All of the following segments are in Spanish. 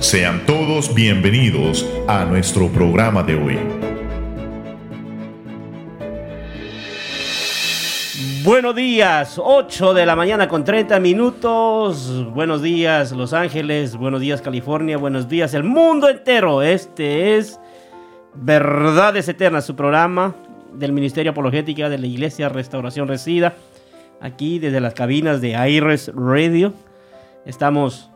Sean todos bienvenidos a nuestro programa de hoy. Buenos días, 8 de la mañana con 30 minutos. Buenos días Los Ángeles, buenos días California, buenos días el mundo entero. Este es Verdades Eternas, su programa del Ministerio Apologética de la Iglesia Restauración Resida. Aquí desde las cabinas de Aires Radio. Estamos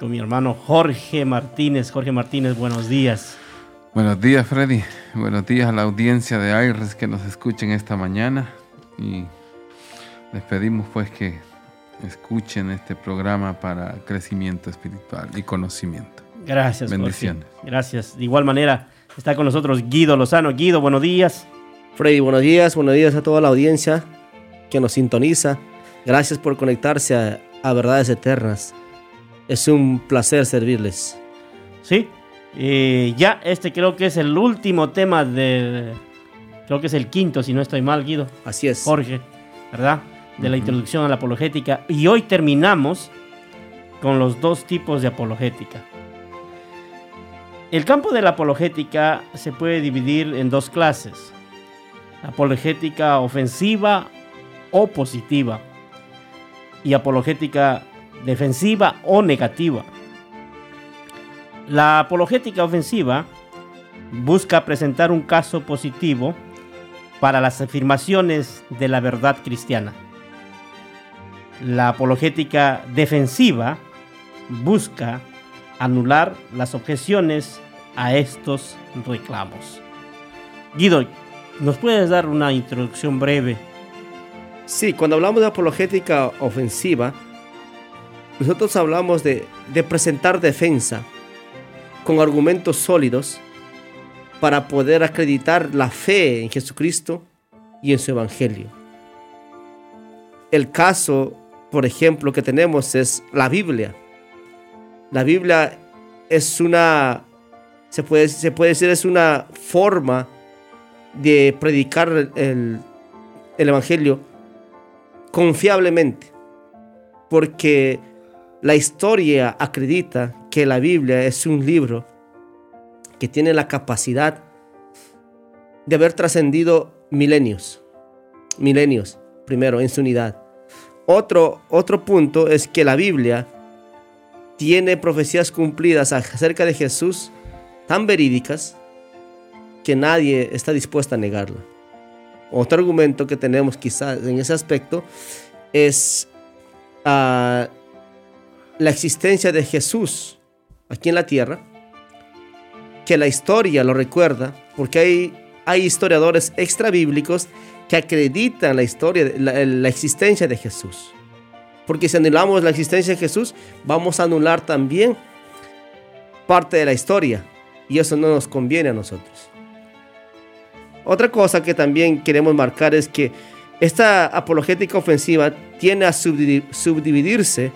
con mi hermano Jorge Martínez. Jorge Martínez, buenos días. Buenos días, Freddy. Buenos días a la audiencia de Aires que nos escuchen esta mañana. Y les pedimos pues que escuchen este programa para crecimiento espiritual y conocimiento. Gracias, Bendiciones. Gracias. De igual manera está con nosotros Guido Lozano. Guido, buenos días. Freddy, buenos días. Buenos días a toda la audiencia que nos sintoniza. Gracias por conectarse a, a Verdades Eternas. Es un placer servirles. Sí, eh, ya este creo que es el último tema de... Creo que es el quinto, si no estoy mal, Guido. Así es. Jorge, ¿verdad? De la introducción a la apologética. Y hoy terminamos con los dos tipos de apologética. El campo de la apologética se puede dividir en dos clases. Apologética ofensiva o positiva. Y apologética defensiva o negativa. La apologética ofensiva busca presentar un caso positivo para las afirmaciones de la verdad cristiana. La apologética defensiva busca anular las objeciones a estos reclamos. Guido, ¿nos puedes dar una introducción breve? Sí, cuando hablamos de apologética ofensiva, nosotros hablamos de, presentar defensa con argumentos sólidos para poder acreditar la fe en Jesucristo y en su Evangelio. El caso, por ejemplo, que tenemos es la Biblia. La Biblia es una, se puede, se puede decir, es una forma de predicar el, el Evangelio confiablemente. Porque la historia acredita que la Biblia es un libro que tiene la capacidad de haber trascendido milenios. Milenios, primero, en su unidad. Otro, otro punto es que la Biblia tiene profecías cumplidas acerca de Jesús tan verídicas que nadie está dispuesto a negarla. Otro argumento que tenemos quizás en ese aspecto es uh, la existencia de Jesús aquí en la tierra, que la historia lo recuerda, porque hay, hay historiadores extrabíblicos que acreditan la historia, la, la existencia de Jesús. Porque si anulamos la existencia de Jesús, vamos a anular también parte de la historia. Y eso no nos conviene a nosotros. Otra cosa que también queremos marcar es que esta apologética ofensiva tiene a subdividirse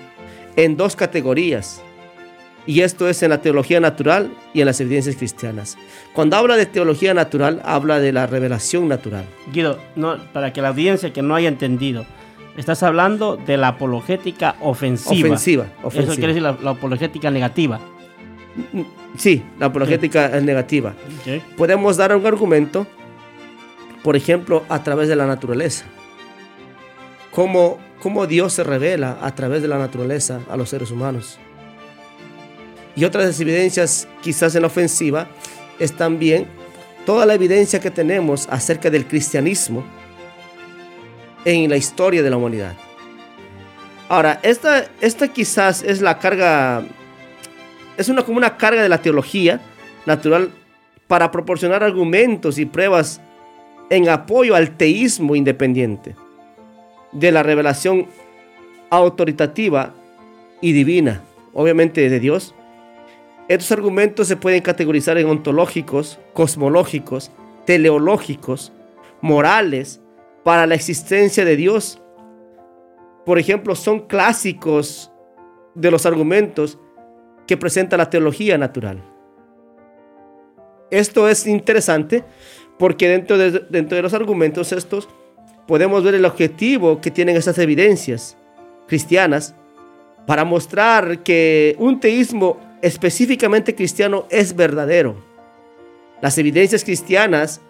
en dos categorías. Y esto es en la teología natural y en las evidencias cristianas. Cuando habla de teología natural, habla de la revelación natural. Guido, no, para que la audiencia que no haya entendido, estás hablando de la apologética ofensiva. Ofensiva. Eso quiere decir la, apologética negativa. Sí, la apologética es negativa. Podemos dar un argumento, por ejemplo, a través de la naturaleza. Como cómo Dios se revela a través de la naturaleza a los seres humanos. Y otras evidencias, quizás en la ofensiva, es también toda la evidencia que tenemos acerca del cristianismo en la historia de la humanidad. Ahora, esta, esta quizás es la carga, es una, como una carga de la teología natural para proporcionar argumentos y pruebas en apoyo al teísmo independiente de la revelación autoritativa y divina, obviamente de Dios. Estos argumentos se pueden categorizar en ontológicos, cosmológicos, teleológicos, morales, para la existencia de Dios. Por ejemplo, son clásicos de los argumentos que presenta la teología natural. Esto es interesante porque dentro de, dentro de los argumentos estos podemos ver el objetivo que tienen estas evidencias cristianas para mostrar que un teísmo específicamente cristiano es verdadero. Las evidencias cristianas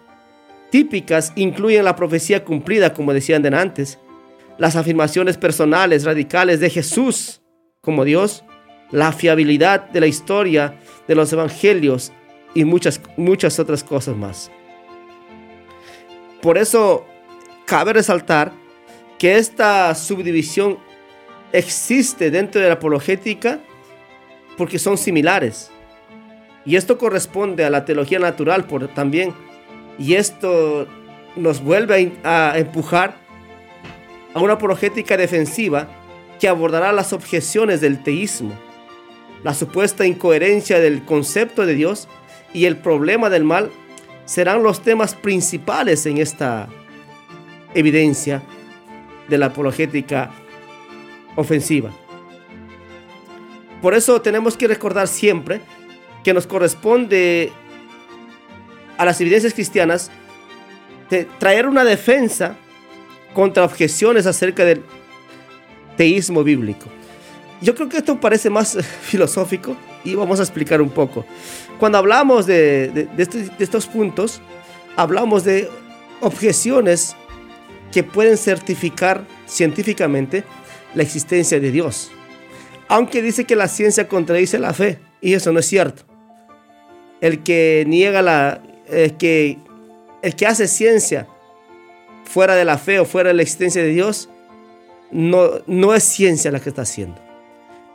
típicas incluyen la profecía cumplida, como decían de antes, las afirmaciones personales radicales de Jesús como Dios, la fiabilidad de la historia de los evangelios y muchas, muchas otras cosas más. Por eso cabe resaltar que esta subdivisión existe dentro de la apologética porque son similares. Y esto corresponde a la teología natural por, también. Y esto nos vuelve a, a empujar a una apologética defensiva que abordará las objeciones del teísmo, la supuesta incoherencia del concepto de Dios y el problema del mal serán los temas principales en esta evidencia de la apologética ofensiva. Por eso tenemos que recordar siempre que nos corresponde a las evidencias cristianas traer una defensa contra objeciones acerca del teísmo bíblico. Yo creo que esto parece más filosófico y vamos a explicar un poco. Cuando hablamos de, de estos puntos, hablamos de objeciones que pueden certificar científicamente la existencia de Dios. Aunque dice que la ciencia contradice la fe, y eso no es cierto. El que niega la, el que, el que hace ciencia fuera de la fe o fuera de la existencia de Dios, no, no es ciencia la que está haciendo.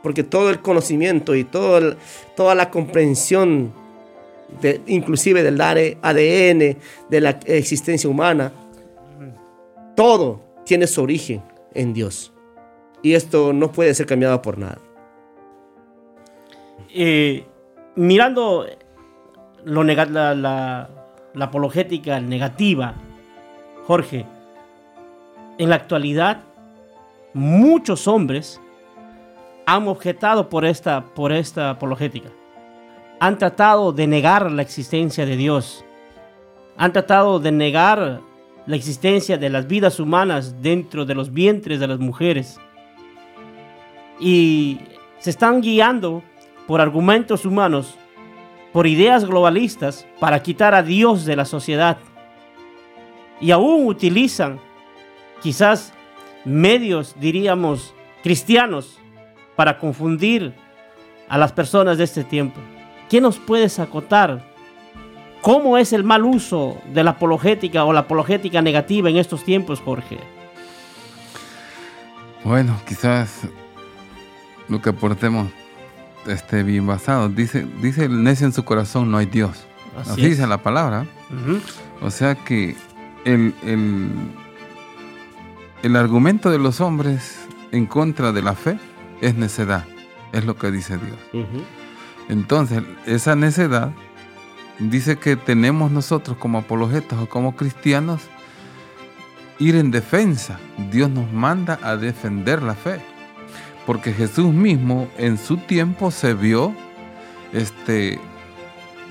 Porque todo el conocimiento y todo toda la comprensión, de, inclusive del ADN, de la existencia humana, todo tiene su origen en Dios. Y esto no puede ser cambiado por nada. Eh, mirando la apologética negativa, Jorge, en la actualidad muchos hombres han objetado por esta, por esta apologética. Han tratado de negar la existencia de Dios. Han tratado de negar la existencia de las vidas humanas dentro de los vientres de las mujeres y se están guiando por argumentos humanos, por ideas globalistas para quitar a Dios de la sociedad. Y aún utilizan quizás medios, diríamos, cristianos para confundir a las personas de este tiempo. ¿Qué nos puedes acotar? ¿Cómo es el mal uso de la apologética o la apologética negativa en estos tiempos, Jorge? Bueno, quizás lo que aportemos esté bien basado. Dice, dice el necio en su corazón, no hay Dios. Así, dice la palabra. O sea que el, el, argumento de los hombres en contra de la fe es necedad. Es lo que dice Dios. Entonces, esa necedad dice que tenemos nosotros como apologetas o como cristianos ir en defensa. Dios nos manda a defender la fe porque Jesús mismo en su tiempo se vio este,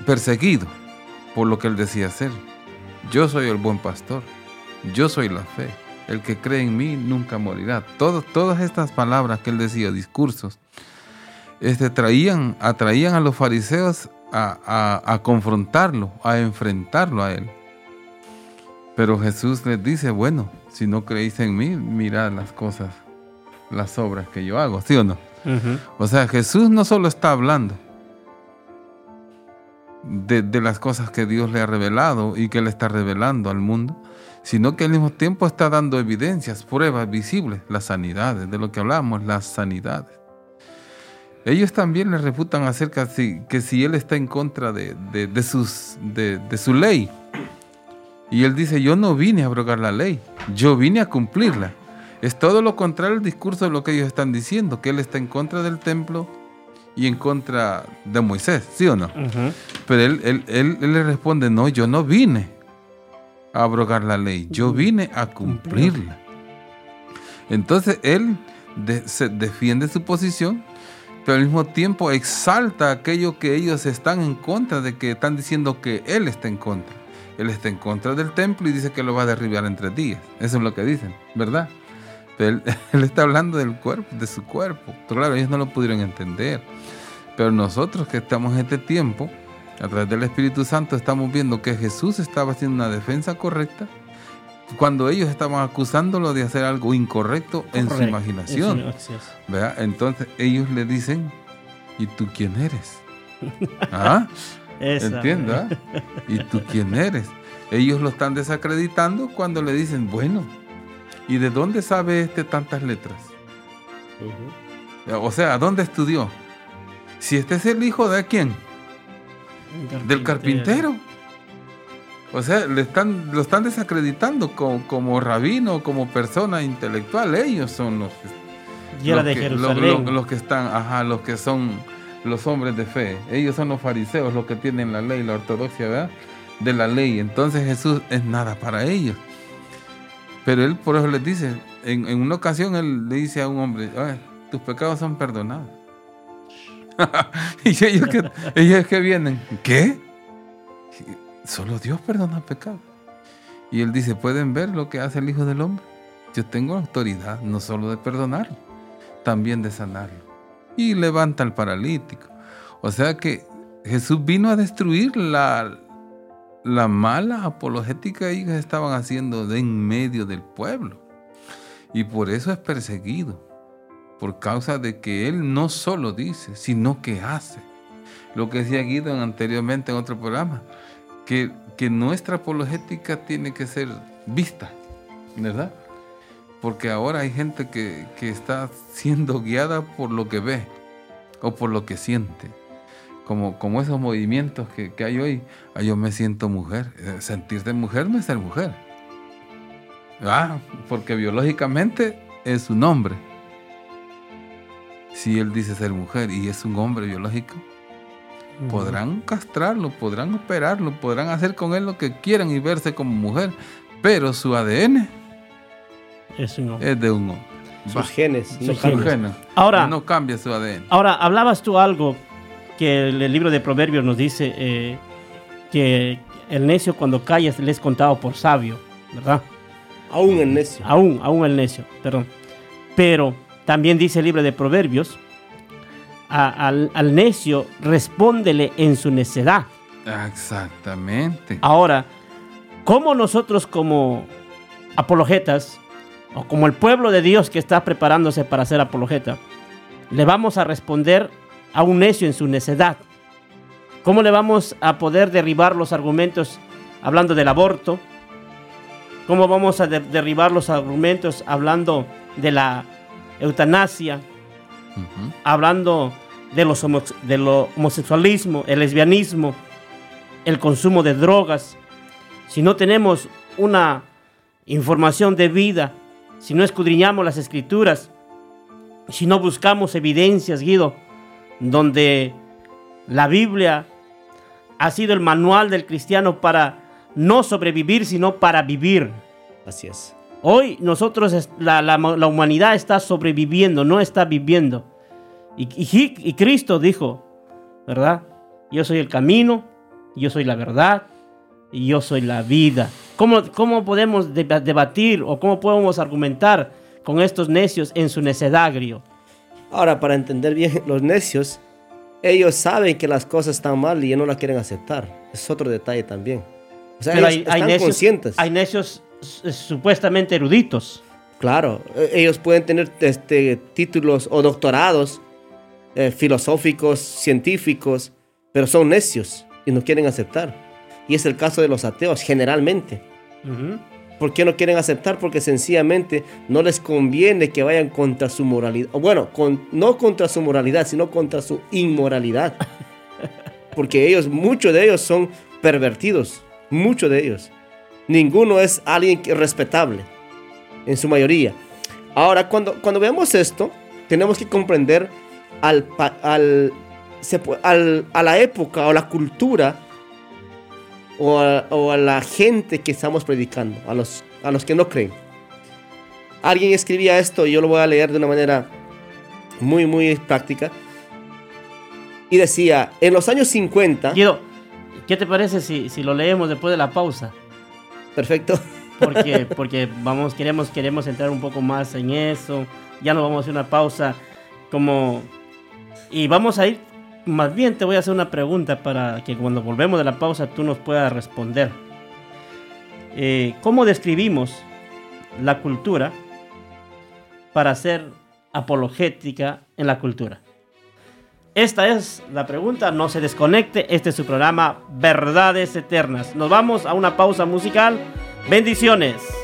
perseguido por lo que él decía hacer. Yo soy el buen pastor, yo soy la fe, el que cree en mí nunca morirá. todas estas palabras que él decía, discursos, este, traían, atraían a los fariseos a, a confrontarlo, a enfrentarlo a él. Pero Jesús les dice, bueno, si no creéis en mí, mirad las cosas las obras que yo hago, ¿sí o no? O sea, Jesús no solo está hablando de, las cosas que Dios le ha revelado y que le está revelando al mundo, sino que al mismo tiempo está dando evidencias, pruebas visibles, las sanidades, de lo que hablamos, las sanidades. Ellos también le refutan acerca de que si Él está en contra de, sus, de, su ley. Y Él dice, yo no vine a abrogar la ley, yo vine a cumplirla. Es todo lo contrario al discurso de lo que ellos están diciendo, que él está en contra del templo y en contra de Moisés, ¿sí o no? Pero él, él, le responde, no, yo no vine a abrogar la ley, yo vine a cumplirla. Entonces él se defiende su posición, pero al mismo tiempo exalta aquello que ellos están en contra, de que están diciendo que él está en contra. Él está en contra del templo y dice que lo va a derribar en tres días. Eso es lo que dicen, ¿verdad? Él, está hablando del cuerpo, de su cuerpo. Pero claro, ellos no lo pudieron entender. Pero nosotros que estamos en este tiempo, a través del Espíritu Santo, estamos viendo que Jesús estaba haciendo una defensa correcta cuando ellos estaban acusándolo de hacer algo incorrecto en su Correcto, imaginación. en su- así es. ¿verdad? Entonces ellos le dicen, ¿y tú quién eres? ¿Ah? ¿Entiendes? ah? ¿Y tú quién eres? Ellos lo están desacreditando cuando le dicen, bueno, ¿y de dónde sabe este tantas letras? O sea, ¿dónde estudió? Si este es el hijo de quién? Del carpintero. O sea, le están, lo están desacreditando como, como rabino, como persona intelectual. Ellos son los, Y los de que, los que están, ajá, los que son los hombres de fe. Ellos son los fariseos, los que tienen la ley, la ortodoxia, ¿verdad? De la ley. Entonces Jesús es nada para ellos. Pero él por eso les dice, en, en una ocasión él le dice a un hombre, "Ay, tus pecados son perdonados. y ellos que, ellos que vienen, ¿qué? Solo Dios perdona pecados. Y él dice, ¿pueden ver lo que hace el Hijo del Hombre? Yo tengo autoridad no solo de perdonarlo, también de sanarlo. Y levanta al paralítico. O sea que Jesús vino a destruir la, la mala apologética que ellos estaban haciendo de en medio del pueblo. Y por eso es perseguido. Por causa de que él no solo dice, sino que hace. Lo que decía Guido anteriormente en otro programa, que, nuestra apologética tiene que ser vista, ¿verdad? Porque ahora hay gente que, está siendo guiada por lo que ve o por lo que siente. Como, como esos movimientos que, que hay hoy. Ah, yo me siento mujer. Eh, Sentirte mujer no es ser mujer. Ah, porque biológicamente es un hombre. Si él dice ser mujer y es un hombre biológico, Podrán castrarlo, podrán operarlo, podrán hacer con él lo que quieran y verse como mujer, pero su ADN Es un hombre. es de un hombre. Sus genes. Sus no genes. cambian. Ajeno. Ahora, no cambia su ADN. ahora, hablabas tú algo que el, el libro de Proverbios nos dice eh, que el necio cuando calla le es contado por sabio, ¿verdad? Aún el necio. Aún, aún el necio, perdón. Pero también dice el libro de Proverbios, a- al, al necio respóndele en su necedad. Exactamente. Ahora, ¿cómo nosotros como apologetas, o como el pueblo de Dios que está preparándose para ser apologeta, le vamos a responder a un necio en su necedad? ¿Cómo le vamos a poder derribar los argumentos hablando del aborto? ¿Cómo vamos a de- derribar los argumentos hablando de la eutanasia, hablando de los homo- del homosexualismo, el lesbianismo, el consumo de drogas, si no tenemos una información de vida, si no escudriñamos las escrituras, si no buscamos evidencias, Guido, donde la Biblia ha sido el manual del cristiano para no sobrevivir, sino para vivir. Así es. Hoy nosotros, la- la humanidad está sobreviviendo, no está viviendo. Y, y- y Cristo dijo, ¿verdad? Yo soy el camino, yo soy la verdad y yo soy la vida. ¿Cómo, cómo podemos deba- debatir o cómo podemos argumentar con estos necios en su necedad, agrio? Ahora, para entender bien, los necios, ellos saben que las cosas están mal y ya no las quieren aceptar. Es otro detalle también. O sea, Pero ellos hay, necios, conscientes. hay necios s- supuestamente eruditos. Claro, eh, ellos pueden tener este, títulos o doctorados eh, filosóficos, científicos, pero son necios y no quieren aceptar. Y es el caso de los ateos, generalmente. Ujú. ¿Por qué no quieren aceptar? Porque sencillamente no les conviene que vayan contra su moralidad. O Bueno, con- no contra su moralidad, sino contra su inmoralidad. Porque ellos, muchos de ellos son pervertidos. Muchos de ellos. Ninguno es alguien respetable. En su mayoría. Ahora, cuando, cuando veamos esto, tenemos que comprender al, al, se al- a la época o la cultura o a, o a la gente que estamos predicando, a los, a los que no creen. Alguien escribía esto y yo lo voy a leer de una manera muy, muy práctica. Y decía, en los años 50, Guido, ¿qué te parece si, si lo leemos después de la pausa? perfecto, porque, porque vamos, queremos, queremos entrar un poco más en eso. Ya nos vamos a hacer una pausa como... Y vamos a ir más bien te voy a hacer una pregunta para que cuando volvemos de la pausa tú nos puedas responder. Eh, ¿Cómo describimos la cultura para hacer apologética en la cultura? Esta es la pregunta, no se desconecte, este es su programa Verdades Eternas. Nos vamos a una pausa musical. Bendiciones.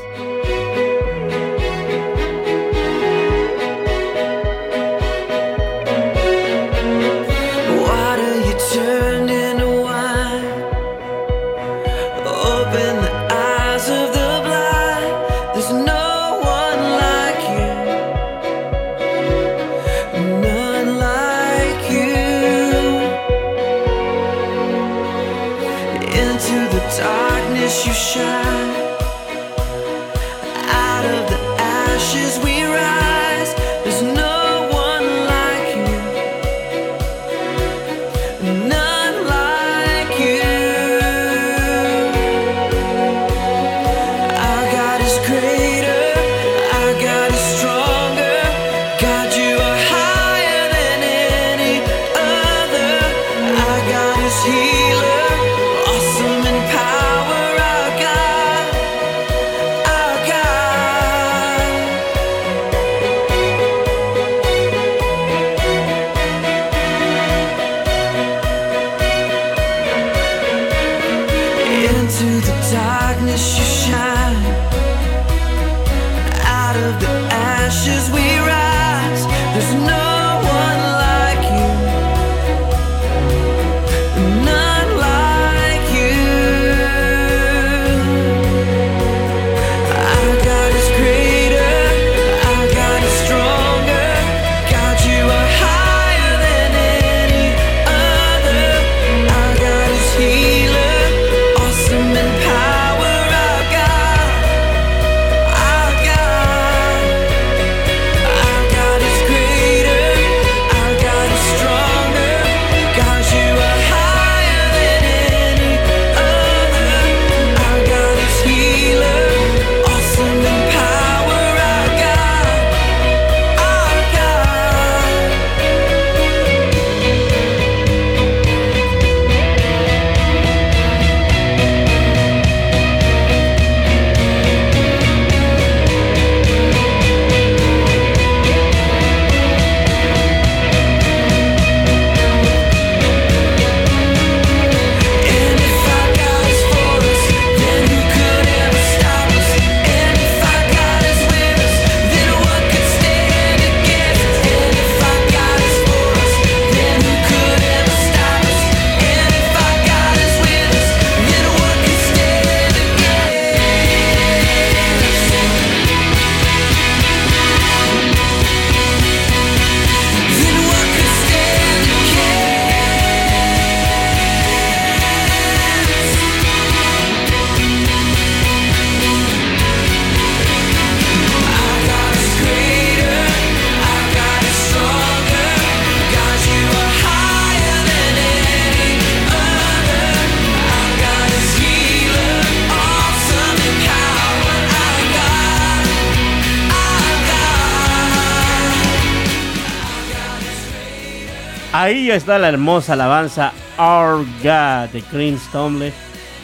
Ahí está la hermosa alabanza Our God de Chris Tomley.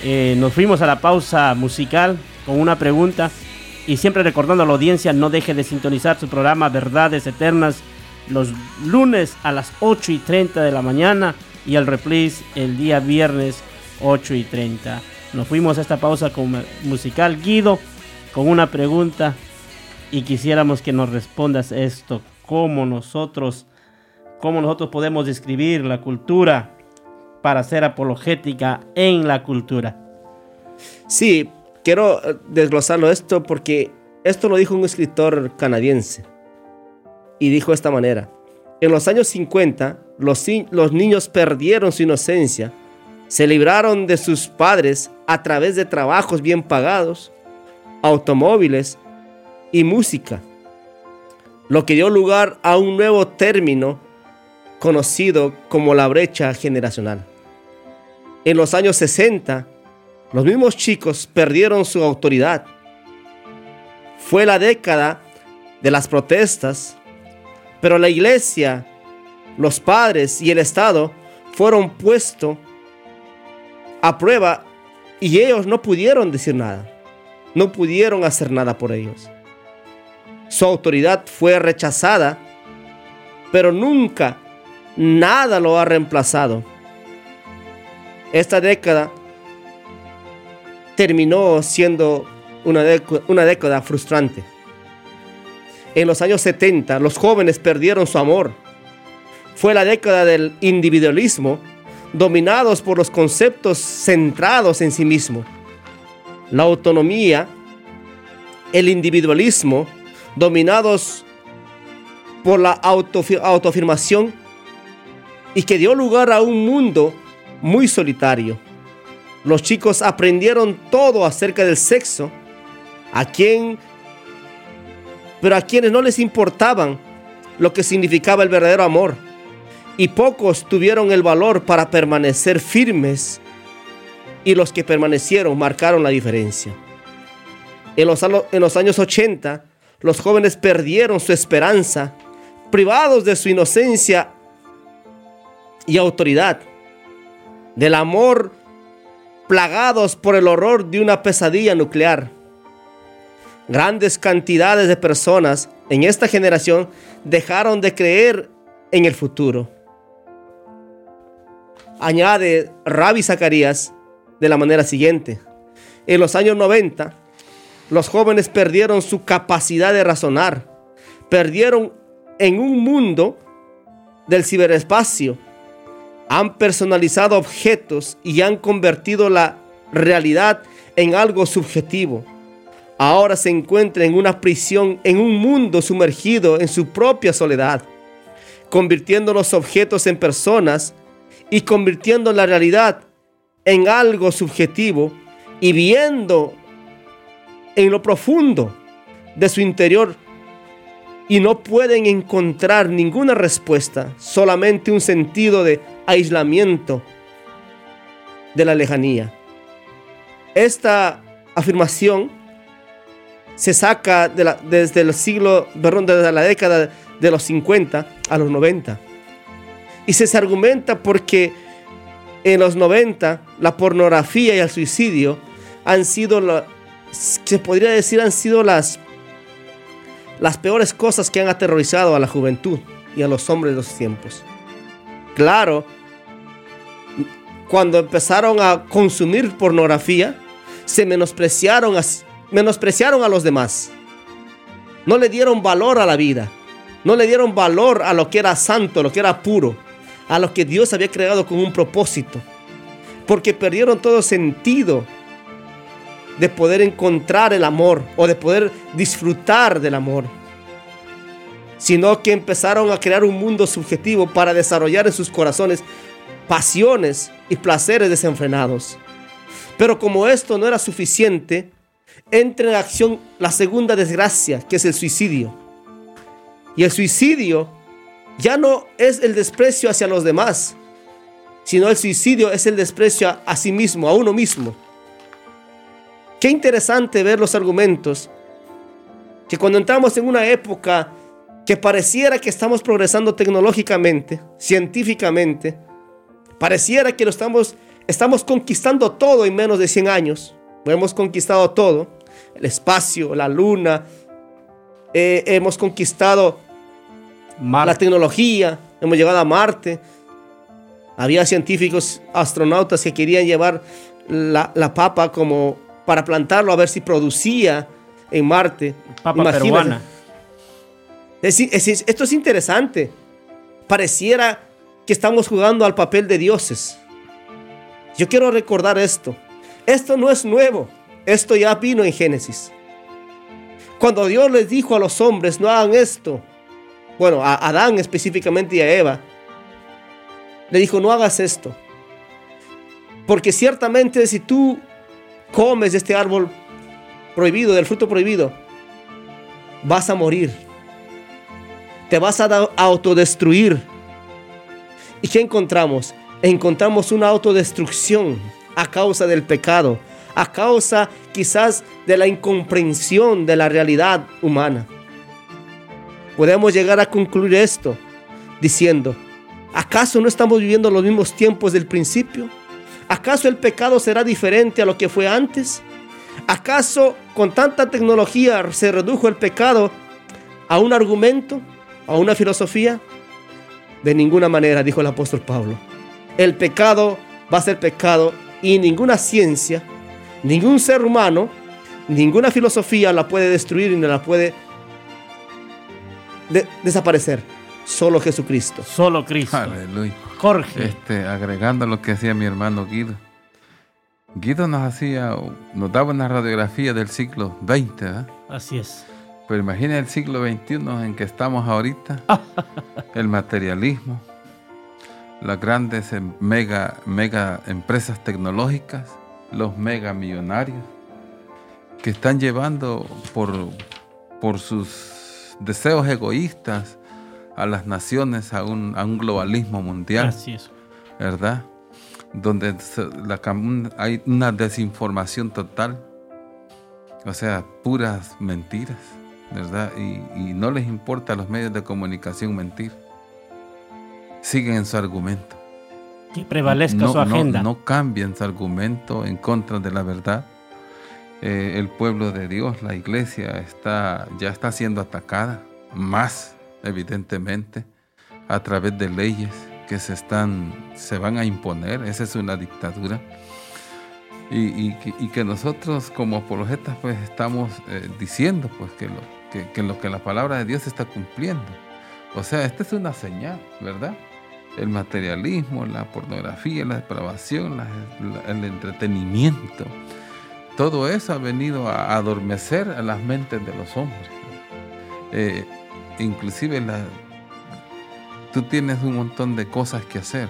Eh, nos fuimos a la pausa musical con una pregunta y siempre recordando a la audiencia no deje de sintonizar su programa Verdades Eternas los lunes a las 8 y 30 de la mañana y el reprise el día viernes 8 y 30. Nos fuimos a esta pausa con musical Guido con una pregunta y quisiéramos que nos respondas esto, cómo nosotros cómo nosotros podemos describir la cultura para ser apologética en la cultura. Sí, quiero eh, desglosarlo esto porque esto lo dijo un escritor canadiense y dijo de esta manera. En los años 50, los, los niños perdieron su inocencia, se libraron de sus padres a través de trabajos bien pagados, automóviles y música, lo que dio lugar a un nuevo término conocido como la brecha generacional. En los años 60, los mismos chicos perdieron su autoridad. Fue la década de las protestas, pero la iglesia, los padres y el Estado fueron puestos a prueba y ellos no pudieron decir nada. No pudieron hacer nada por ellos. Su autoridad fue rechazada, pero nunca nada lo ha reemplazado. Esta década terminó siendo una, una década frustrante. En los años 70 los jóvenes perdieron su amor. Fue la década del individualismo, dominados por los conceptos centrados en sí mismo. La autonomía, el individualismo, dominados por la autoafirmación y que dio lugar a un mundo muy solitario. Los chicos aprendieron todo acerca del sexo, a quien, pero a quienes no les importaban lo que significaba el verdadero amor. Y pocos tuvieron el valor para permanecer firmes y los que permanecieron marcaron la diferencia. En los, en los años 80, los jóvenes perdieron su esperanza, privados de su inocencia y autoridad, del amor plagados por el horror de una pesadilla nuclear. Grandes cantidades de personas en esta generación dejaron de creer en el futuro. Añade Rabbi Zacarías de la manera siguiente. En los años 90, los jóvenes perdieron su capacidad de razonar. Perdieron en un mundo del ciberespacio han personalizado objetos y han convertido la realidad en algo subjetivo. Ahora se encuentra en una prisión, en un mundo sumergido en su propia soledad, convirtiendo los objetos en personas y convirtiendo la realidad en algo subjetivo y viendo en lo profundo de su interior y no pueden encontrar ninguna respuesta, solamente un sentido de aislamiento de la lejanía. Esta afirmación se saca desde el siglo, perdón, desde la década de los 50 a los 90. Y se argumenta porque en los 90 la pornografía y el suicidio han sido, se podría decir, han sido las las peores cosas que han aterrorizado a la juventud y a los hombres de los tiempos. Claro, cuando empezaron a consumir pornografía, se menospreciaron a, menospreciaron a los demás. No le dieron valor a la vida. No le dieron valor a lo que era santo, lo que era puro, a lo que Dios había creado con un propósito. Porque perdieron todo sentido de poder encontrar el amor o de poder disfrutar del amor, sino que empezaron a crear un mundo subjetivo para desarrollar en sus corazones pasiones y placeres desenfrenados. Pero como esto no era suficiente, entra en acción la segunda desgracia, que es el suicidio. Y el suicidio ya no es el desprecio hacia los demás, sino el suicidio es el desprecio a, sí mismo, a uno mismo. Qué interesante ver los argumentos que cuando entramos en una época que pareciera que estamos progresando tecnológicamente, científicamente, pareciera que lo estamos, estamos conquistando todo en menos de 100 años. Hemos conquistado todo, el espacio, la luna, eh, hemos conquistado la tecnología, hemos llegado a Marte. Había científicos, astronautas que querían llevar la, la papa como para plantarlo a ver si producía en Marte. Papa peruana. esto es interesante. Pareciera que estamos jugando al papel de dioses. Yo quiero recordar esto. Esto no es nuevo. Esto ya vino en Génesis. Cuando Dios les dijo a los hombres, no hagan esto. Bueno, a Adán específicamente y a Eva. Le dijo, no hagas esto. Porque ciertamente si tú comes de este árbol prohibido, del fruto prohibido, vas a morir. Te vas a autodestruir. ¿Y qué encontramos? Encontramos una autodestrucción a causa del pecado, a causa quizás de la incomprensión de la realidad humana. Podemos llegar a concluir esto diciendo, ¿Acaso no estamos viviendo los mismos tiempos del principio? ¿Acaso el pecado será diferente a lo que fue antes? ¿Acaso con tanta tecnología se redujo el pecado a un argumento, a una filosofía? De ninguna manera, dijo el apóstol Pablo. El pecado va a ser pecado y ninguna ciencia, ningún ser humano, ninguna filosofía la puede destruir y no la puede desaparecer. Solo Jesucristo. Solo Cristo. Aleluya. Jorge. Este, agregando lo que hacía mi hermano Guido. Guido nos hacía, nos daba una radiografía del siglo XX, ¿verdad? Así es. Pero imagina el siglo XXI en que estamos ahorita, el materialismo, las grandes em, mega, mega empresas tecnológicas, los mega millonarios, que están llevando por, por sus deseos egoístas a las naciones a un, a un globalismo mundial. Así es. ¿Verdad? Donde la, hay una desinformación total, o sea, puras mentiras, ¿verdad? Y, y no les importa a los medios de comunicación mentir. Siguen en su argumento. Que prevalezca su agenda. No, no cambian su argumento en contra de la verdad. Eh, el pueblo de Dios, la iglesia, está, ya está siendo atacada, más evidentemente, a través de leyes que se, están, se van a imponer. Esa es una dictadura. Y, que nosotros como apologetas pues estamos eh, diciendo pues que lo que, lo que la palabra de Dios está cumpliendo. O sea, esta es una señal, ¿verdad? El materialismo, la pornografía, la depravación, el entretenimiento, todo eso ha venido a adormecer a las mentes de los hombres. Eh, inclusive la, tú tienes un montón de cosas que hacer.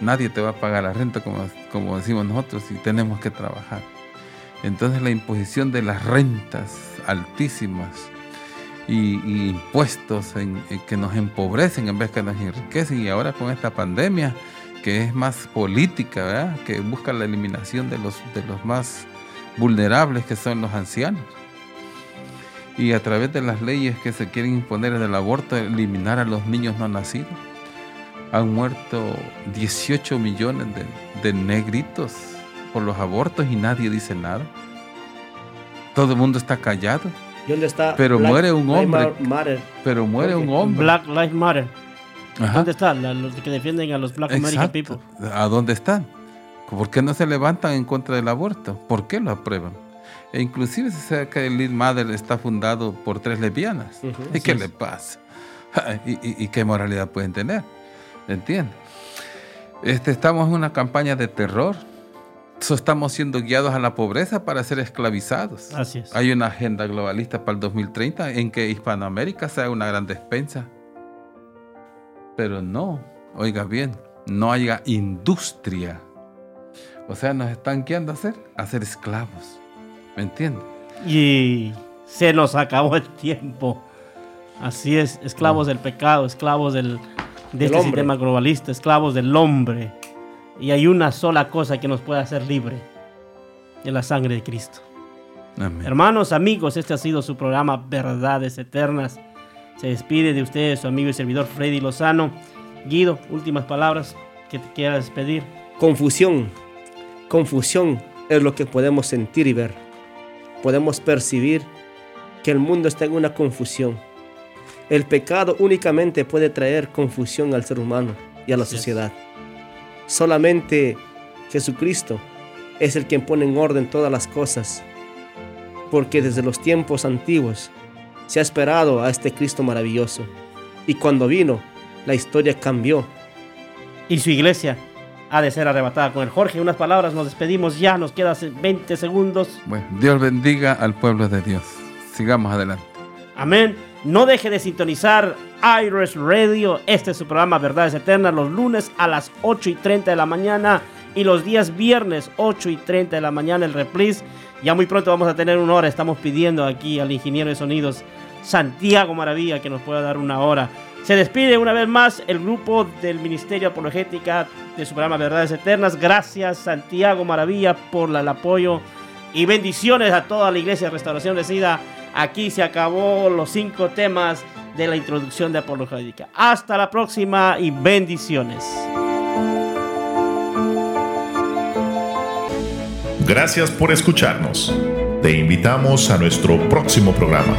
Nadie te va a pagar la renta, como, como decimos nosotros, y tenemos que trabajar. Entonces la imposición de las rentas altísimas y, impuestos que nos empobrecen en vez que nos enriquecen, y ahora con esta pandemia que es más política, que busca la eliminación de los, de los más vulnerables que son los ancianos y a través de las leyes que se quieren imponer en el aborto, eliminar a los niños no nacidos. Han muerto 18 millones de, negritos por los abortos y nadie dice nada. Todo el mundo está callado. ¿Y dónde está pero muere un hombre. Pero muere un hombre. Black Lives Matter. ¿Dónde están los que defienden a los Black American people? ¿A dónde están? ¿Por qué no se levantan en contra del aborto? ¿Por qué lo aprueban? E inclusive se sabe que el Lil Mother está fundado por tres lesbianas. ¿Y qué le pasa? ¿Y, qué moralidad pueden tener? ¿Entiendes? Este, estamos en una campaña de terror. Estamos siendo guiados a la pobreza para ser esclavizados. Así es. Hay una agenda globalista para el 2030 en que Hispanoamérica sea una gran despensa. Pero no, oiga bien, no haya industria. O sea, nos están guiando a ser, a ser esclavos. ¿Me entiendes? Y se nos acabó el tiempo. Así es, esclavos del pecado, esclavos del, de este sistema globalista, esclavos del hombre. Y hay una sola cosa que nos puede hacer libre, es la sangre de Cristo. Hermanos, amigos, este ha sido su programa Verdades Eternas. Se despide de ustedes su amigo y servidor Freddy Lozano. Guido, últimas palabras que te quieras pedir. Confusión. Confusión es lo que podemos sentir y ver podemos percibir que el mundo está en una confusión. El pecado únicamente puede traer confusión al ser humano y a la sociedad. Solamente Jesucristo es el quien pone en orden todas las cosas, porque desde los tiempos antiguos se ha esperado a este Cristo maravilloso. Y cuando vino, la historia cambió. Y su iglesia ha de ser arrebatada con el Jorge. Unas palabras, nos despedimos ya, nos quedan 20 segundos. Bueno, Dios bendiga al pueblo de Dios. Sigamos adelante. Amén. No deje de sintonizar Iris Radio. Este es su programa Verdades Eternas los lunes a las 8 y 30 de la mañana y los días viernes 8 y 30 de la mañana el reprise. Ya muy pronto vamos a tener una hora. Estamos pidiendo aquí al ingeniero de sonidos Santiago Maravilla que nos pueda dar una hora. Se despide una vez más el grupo del Ministerio Apologética de su programa Verdades Eternas. Gracias Santiago Maravilla por el apoyo y bendiciones a toda la iglesia de Restauración Decida. Aquí se acabó los cinco temas de la introducción de apologética. Hasta la próxima y bendiciones. Gracias por escucharnos. Te invitamos a nuestro próximo programa.